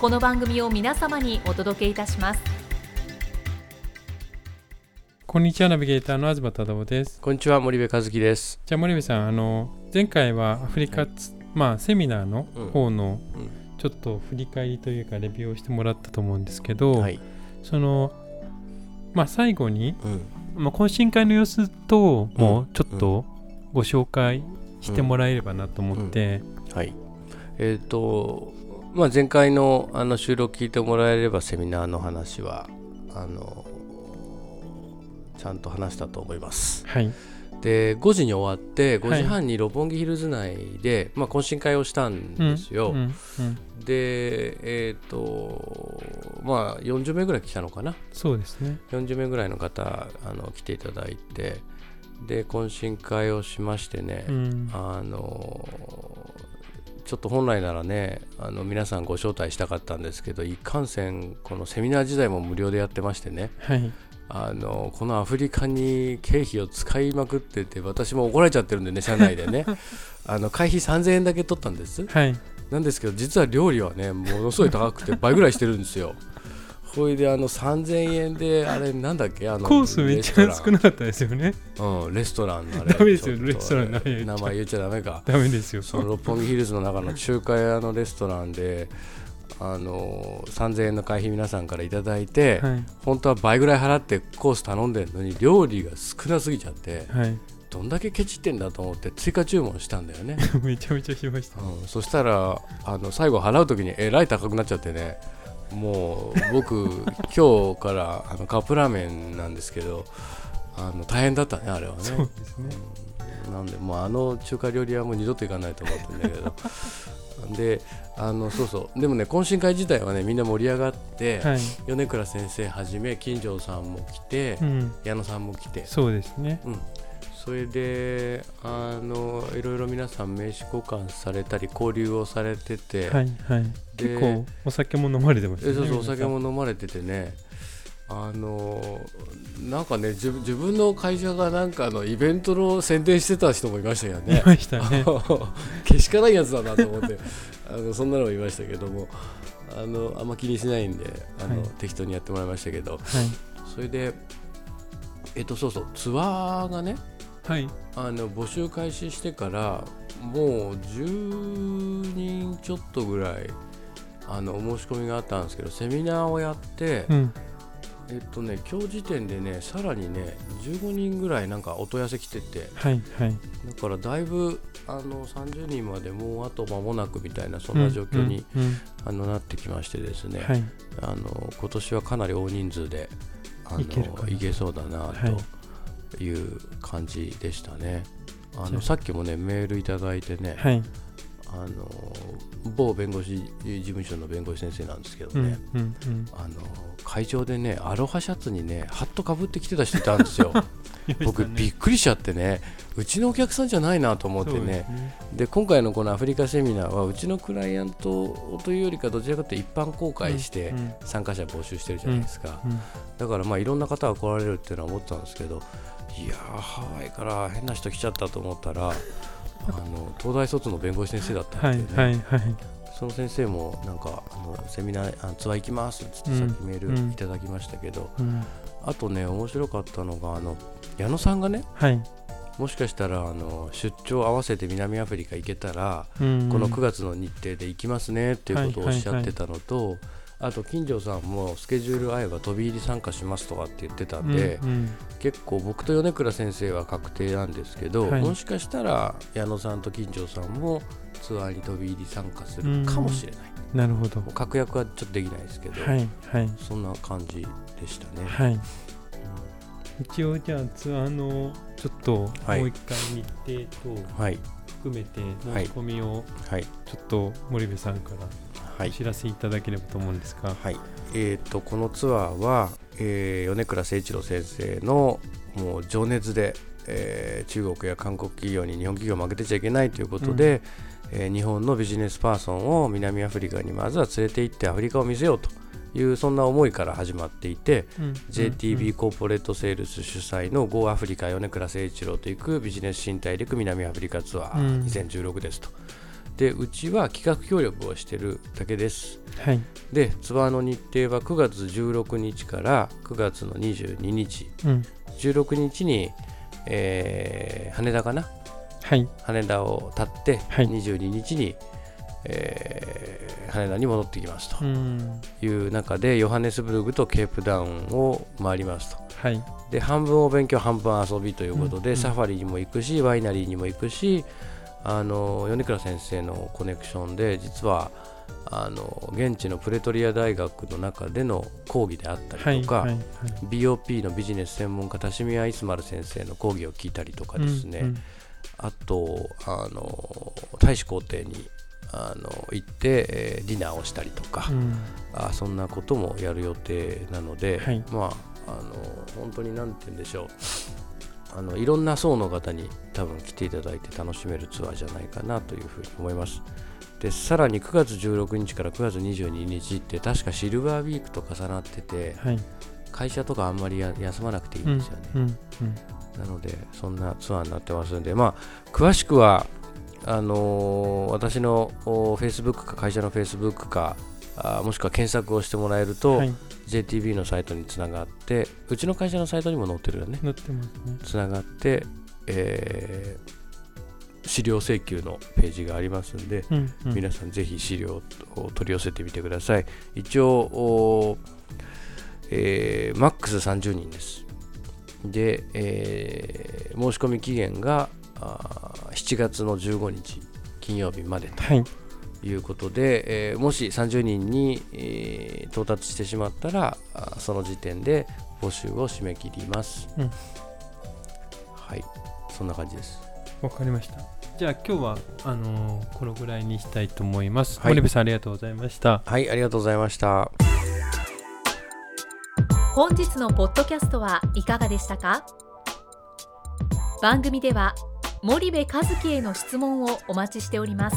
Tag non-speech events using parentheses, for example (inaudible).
この番組を皆様にお届けいたします。こんにちはナビゲーターの東忠夫です。こんにちは森部和樹です。じゃあ森部さんあの前回はアフリカ、まあセミナーの方のちょっと振り返りというかレビューをしてもらったと思うんですけど、はい、そのまあ最後に、うん、まあ、懇親会の様子等もちょっとご紹介してもらえればなと思って、うん、はい。えっ、ー、とまあ前回のあの収録聞いてもらえればセミナーの話はあのちゃんと話したと思います。はい。で5時に終わって5時半に六本木ヒルズ内で、はい、まあ、懇親会をしたんですよ。うんうんうん、でえっ、ー、とまあ40名ぐらい来たのかな？そうですね。40名ぐらいの方あの来ていただいてで懇親会をしましてね、うん、あのちょっと本来ならねあの皆さんご招待したかったんですけど一貫線このセミナー時代も無料でやってましてね、はい。あのこのアフリカに経費を使いまくってて私も怒られちゃってるんでね (laughs) 社内でね。あの会費3000円だけ取ったんです、はい、なんですけど実は料理はねものすごい高くて倍ぐらいしてるんですよほいであの3000円であれなんだっけ？あのコースめっちゃ少なかったですよね。うんレストランのあれ。ダメですよ。レストラン名前言っちゃダメか。ダメですよ。その六本木ヒルズの中の中華屋のレストランであの3000円の会費皆さんから頂いて、はい、本当は倍ぐらい払ってコース頼んでるのに料理が少なすぎちゃって、はい、どんだけケチってんだと思って追加注文したんだよね。めちゃめちゃしました、うん、そしたらあの最後払う時にえらい高くなっちゃってねもう僕 (laughs) 今日からあのカップラーメンなんですけどあの大変だったねあれはね。そうですね、うん、なんでもうあの中華料理屋も二度と行かないと思ってるんだけど。(laughs) であのそうそう。でもね懇親会自体はねみんな盛り上がって、はい、米倉先生はじめ金城さんも来て、うん、矢野さんも来て。そうですね、うん、それであのいろいろ皆さん名刺交換されたり交流をされてて、はいはい、結構お酒も飲まれてましたねそうそうお酒も飲まれててね。あのなんかね自分の会社がなんかのイベントの宣伝してた人もいましたよね。いましたね。(laughs) けしからんやつだなと思って (laughs) あのそんなのもいましたけどもあのあんま気にしないんであの、はい、適当にやってもらいましたけど、はい、それでえっとそうそうツアーがね、はい、あの募集開始してからもう10人ちょっとぐらいあのお申し込みがあったんですけどセミナーをやって、うん。えっとね、今日時点でね、さらにね、15人ぐらいなんかお問い合わせ来てて、はいはい、だからだいぶあの30人までもうあと間もなくみたいな、そんな状況に、うんうんうん、あのなってきましてですね、はい、あの今年はかなり大人数であのいけそうだなと。いう感じでしたね。はい、あのさっきもね、メールいただいてね、はい。あの某弁護士事務所の弁護士先生なんですけどね、うんうんうん、あの会場でねアロハシャツにねハットかぶってきてた人いたんですよ。(laughs) 僕、びっくりしちゃってねうちのお客さんじゃないなと思ってね。で、ね、今回のこのアフリカセミナーはうちのクライアントというよりかどちらかというと一般公開して参加者募集してるじゃないですか、うんうん、だからまあいろんな方が来られるっていうのは思ったんですけどいやハワイから変な人来ちゃったと思ったらあの東大卒の弁護士先生だったんで、ね、はいはいはい、その先生もなんかあのセミナーあツアー行きますっつってさっきメールいただきましたけど、うん、あとね面白かったのがあの矢野さんがね、はい、もしかしたらあの出張合わせて南アフリカ行けたら、うん、この9月の日程で行きますねっていうことをおっしゃってたのと、あと金城さんもスケジュール合えば飛び入り参加しますとかって言ってたんで、うんうん、結構僕と米倉先生は確定なんですけど、はい、もしかしたら矢野さんと金城さんもツアーに飛び入り参加するかもしれない、うん、なるほど。確約はちょっとできないですけど、はいはい、そんな感じでしたね。はい、一応じゃあツアーのちょっともう一回日程と、はい。含めて申し込みをちょっと森部さんからお知らせいただければと思うんですが、はい、えーと、このツアーは、えー、米倉誠一郎先生のもう情熱で、えー、中国や韓国企業に日本企業負けてちゃいけないということで、うん、えー、日本のビジネスパーソンを南アフリカにまずは連れて行ってアフリカを見せようと。いうそんな思いから始まっていて、うん、JTB コーポレートセールス主催の Go アフリカ米倉誠一郎と行くビジネス新大陸南アフリカツアー2016ですと。でうちは企画協力をしているだけです。はい、でツアーの日程は9月16日から9月の22日、うん、16日に、えー、羽田かな、はい、羽田を立って、はい、22日に、えー、羽田に戻ってきますと。いう中でヨハネスブルグとケープダウンを回りますと、はい、で半分お勉強半分遊びということで、うん、サファリにも行くしワイナリーにも行くしあの米倉先生のコネクションで実はあの現地のプレトリア大学の中での講義であったりとか、はいはいはい、BOP のビジネス専門家田島イスマル先生の講義を聞いたりとかですね、うんうん、あとあの大使公邸にあの行って、えー、ディナーをしたりとか、うん、あそんなこともやる予定なので、はい、まああの本当に何て言うんでしょうあのいろんな層の方に多分来ていただいて楽しめるツアーじゃないかなというふうに思います。でさらに9月16日から9月22日って確かシルバーウィークと重なってて、はい、会社とかあんまり休まなくていいんですよね、うんうんうん、なのでそんなツアーになってますんでまあ詳しくはあのー、私のフェイスブックか会社のフェイスブックかあもしくは検索をしてもらえると、はい、JTB のサイトにつながってうちの会社のサイトにも載ってるよね。載ってますね。つながって、えー、資料請求のページがありますんで、うんうん、皆さんぜひ資料を取り寄せてみてください。一応えー、マックス30人です。で、えー、申し込み期限があ7月の15日金曜日までと。いうことで、はい、えー、もし30人に、えー、到達してしまったらその時点で募集を締め切ります、うん、はい。そんな感じです。わかりました。じゃあ今日はあのー、このぐらいにしたいと思います、はい、森部さんありがとうございました。はいありがとうございました。本日のポッドキャストはいかがでしたか？番組では森部和樹への質問をお待ちしております